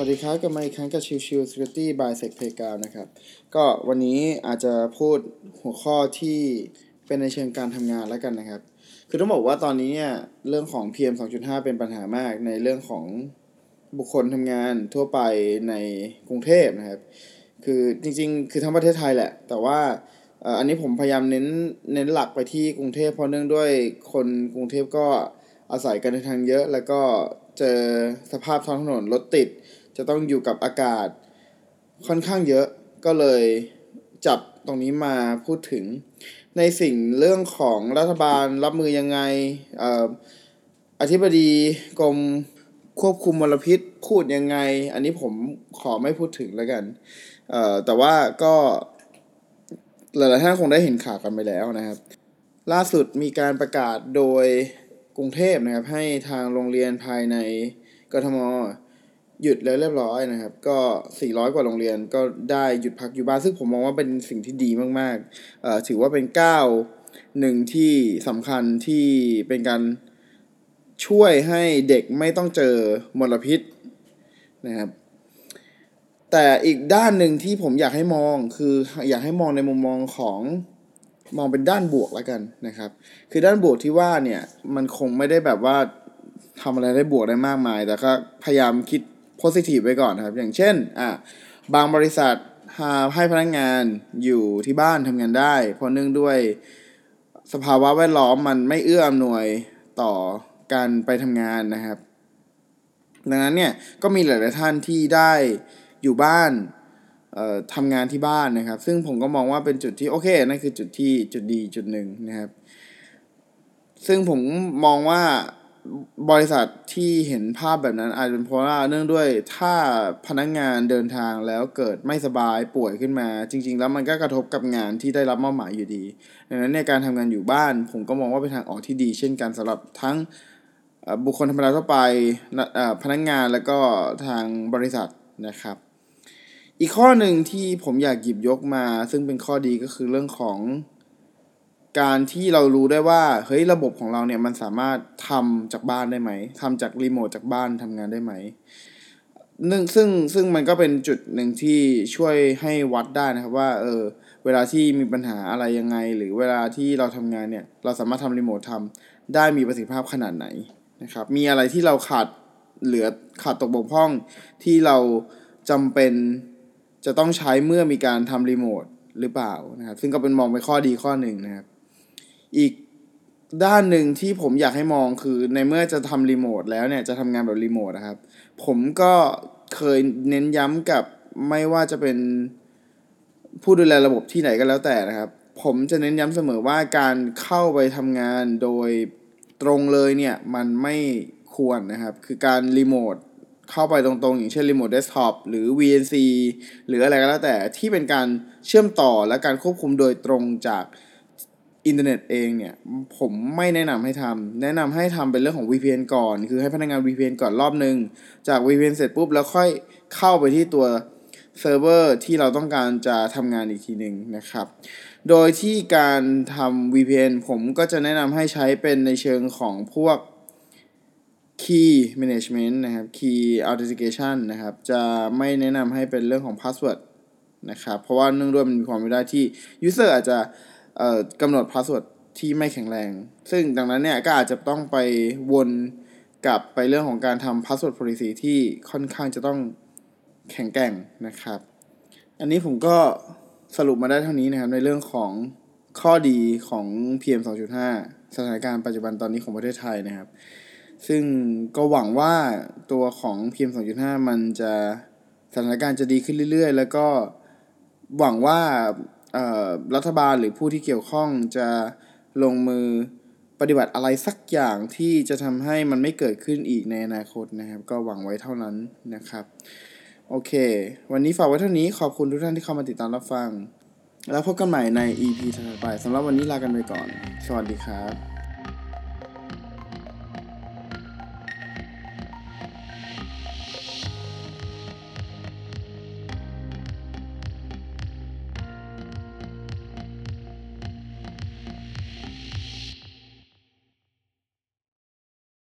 วัสดีครับกลับมาอีกครั้งกับชิวชิว Security by Sec Playground นะครับ ก็วันนี้อาจจะพูดหัวข้อที่เป็นในเชิงการทำงานแล้วกันนะครับ คือต้องบอกว่าตอนนี้เนี่ยเรื่องของ PM 2.5 เป็นปัญหามากในเรื่องของบุคคลทำงานทั่วไปในกรุงเทพนะครับ คือจริงๆ คือทั้งประเทศไทยแหละ แต่ว่าอันนี้ผมพยายามเน้นเน้นหลักไปที่กรุงเทพเพราะเนื่องด้วยคนกรุงเทพก็อาศัยการเดินทางเยอะแล้วก็เจอสภาพท้องถนนรถติด จะต้องอยู่กับอากาศค่อนข้างเยอะก็เลยจับตรงนี้มาพูดถึง ในสิ่งเรื่องของรัฐบาลรับมือยังไงอธิบดีกรมควบคุมมลพิษพูดยังไง อันนี้ผมขอไม่พูดถึงแล้วกันแต่ว่าก็หลายๆท่านคงได้เห็นข่าวกันไปแล้วนะครับ ล่าสุดมีการประกาศโดยกรุงเทพนะครับ ให้ทางโรงเรียนภายในกทม หยุดแล้วเรียบร้อยนะครับ ก็ 400 กว่าโรงเรียนก็ได้หยุดพักอยู่บ้าน ซึ่งผมมองว่าเป็นสิ่งที่ดีมากๆเอ่อถือว่าเป็นก้าวหนึ่งที่สำคัญที่เป็นการช่วยให้เด็กไม่ต้องเจอมลพิษนะครับ แต่อีกด้านหนึ่งที่ผมอยากให้มองคืออยากให้มองในมุมมองของมองเป็นด้านบวกแล้วกันนะครับ คือด้านบวกที่ว่าเนี่ยมันคงไม่ได้แบบว่าทำอะไรได้บวกได้มากมาย แต่ก็พยายามคิด โพสิทีฟไว้ก่อนครับ อย่างเช่นอะบางบริษัทให้พนักงานอยู่ที่บ้านทำงานได้ เพราะเนื่องด้วยสภาวะแวดล้อมมันไม่เอื้ออำนวยต่อการไปทำงานนะครับ ดังนั้นเนี่ยก็มีหลาย ๆ ท่านที่ได้อยู่บ้านทำงานที่บ้านนะครับ ซึ่งผมก็มองว่าเป็นจุดที่โอเคนั่นคือจุดที่จุดดีจุดหนึ่งนะครับ ซึ่งผมมองว่า บริษัทที่เห็นภาพแบบนั้นอาจจะเป็นเพราะว่าเนื่องด้วยถ้าพนักงงานเดินทางแล้วเกิดไม่สบายป่วยขึ้นมา จริง ๆ แล้วมันก็กระทบกับงานที่ได้รับมอบหมายอยู่ดีดังนั้นในการทำงานอยู่บ้าน ผมก็มองว่าเป็นทางออกที่ดี เช่นกันสำหรับทั้งบุคคลธรรมดาทั่วไปพนักงงานแล้วก็ทางบริษัทนะครับ อีกข้อหนึ่งที่ผมอยากหยิบยกมา ซึ่งเป็นข้อดีก็คือเรื่องของ การที่เรารู้ได้ว่าเฮ้ยระบบของเราเนี่ยมันสามารถทำจากบ้านได้ไหมทำจากรีโมทจากบ้านทำงานได้ไหมนึ่งซึ่งซึ่งมันก็เป็นจุดหนึ่งที่ช่วยให้วัดได้นะครับว่าเออเวลาที่มีปัญหาอะไรยังไง หรือเวลาที่เราทำงานเนี่ยเราสามารถทำรีโมททำได้มีประสิทธิภาพขนาดไหนนะครับมีอะไรที่เราขาดเหลือขาดตกบกพร่องที่เราจำเป็นจะต้องใช้เมื่อมีการทำรีโมทหรือเปล่านะครับซึ่งก็เป็นมองเป็นข้อดีข้อหนึ่งนะครับ อีกด้านหนึ่งที่ผมอยากให้มองคือในเมื่อจะทำรีโมทแล้วเนี่ยจะทำงานแบบรีโมทนะครับ ผมก็เคยเน้นย้ำกับไม่ว่าจะเป็นผู้ดูแลระบบที่ไหนก็แล้วแต่นะครับ ผมจะเน้นย้ำเสมอว่าการเข้าไปทำงานโดยตรงเลยเนี่ยมันไม่ควรนะครับ คือการรีโมทเข้าไปตรงๆ อย่างเช่น remote desktop หรือ VNC หรืออะไรก็แล้วแต่ที่เป็นการเชื่อมต่อและการควบคุมโดยตรงจาก อินเทอร์เน็ตเองเนี่ย ผมไม่แนะนำให้ทำแนะนำให้ทำเป็นเรื่องของ VPN ก่อน คือให้พนักงาน VPN ก่อนรอบหนึ่งจาก VPN เสร็จปุ๊บแล้วค่อยเข้าไปที่ตัวเซิร์ฟเวอร์ที่เราต้องการจะทำงานอีกทีหนึ่งนะครับ โดยที่การทำ VPN ผมก็จะแนะนำให้ใช้เป็นในเชิงของพวก Key Management นะครับ Key Authentication นะครับ จะไม่แนะนำให้เป็นเรื่องของ Password นะครับ เพราะว่าเนื่องด้วยมันมีความไม่ได้ที่ User อาจจะ กำหนด password ที่ไม่แข็งแรง ซึ่งดังนั้นเนี่ยก็อาจจะต้องไปวนกลับไปเรื่องของการทำพาสเวิร์ด policy ที่ค่อนข้างจะต้องแข็งแกร่งนะครับ อันนี้ผมก็สรุปมาได้เท่านี้นะครับในเรื่องของข้อดีของ PM 2.5 สถานการณ์ปัจจุบันตอนนี้ของประเทศไทยนะครับ ซึ่งก็หวังว่าตัวของ PM 2.5 มันจะสถานการณ์จะดีขึ้นเรื่อยๆ แล้วก็หวังว่า รัฐบาลหรือผู้ที่เกี่ยวข้องจะลงมือปฏิบัติอะไรสักอย่างที่จะทำให้มันไม่เกิดขึ้นอีกในอนาคตนะครับ ก็หวังไว้เท่านั้นนะครับ โอเค วันนี้ฝากไว้เท่านี้ขอบคุณทุกท่านที่เข้ามาติดตามรับฟัง แล้วพบกันใหม่ใน EP ถัดไปสำหรับวันนี้ลากันไปก่อน สวัสดีครับ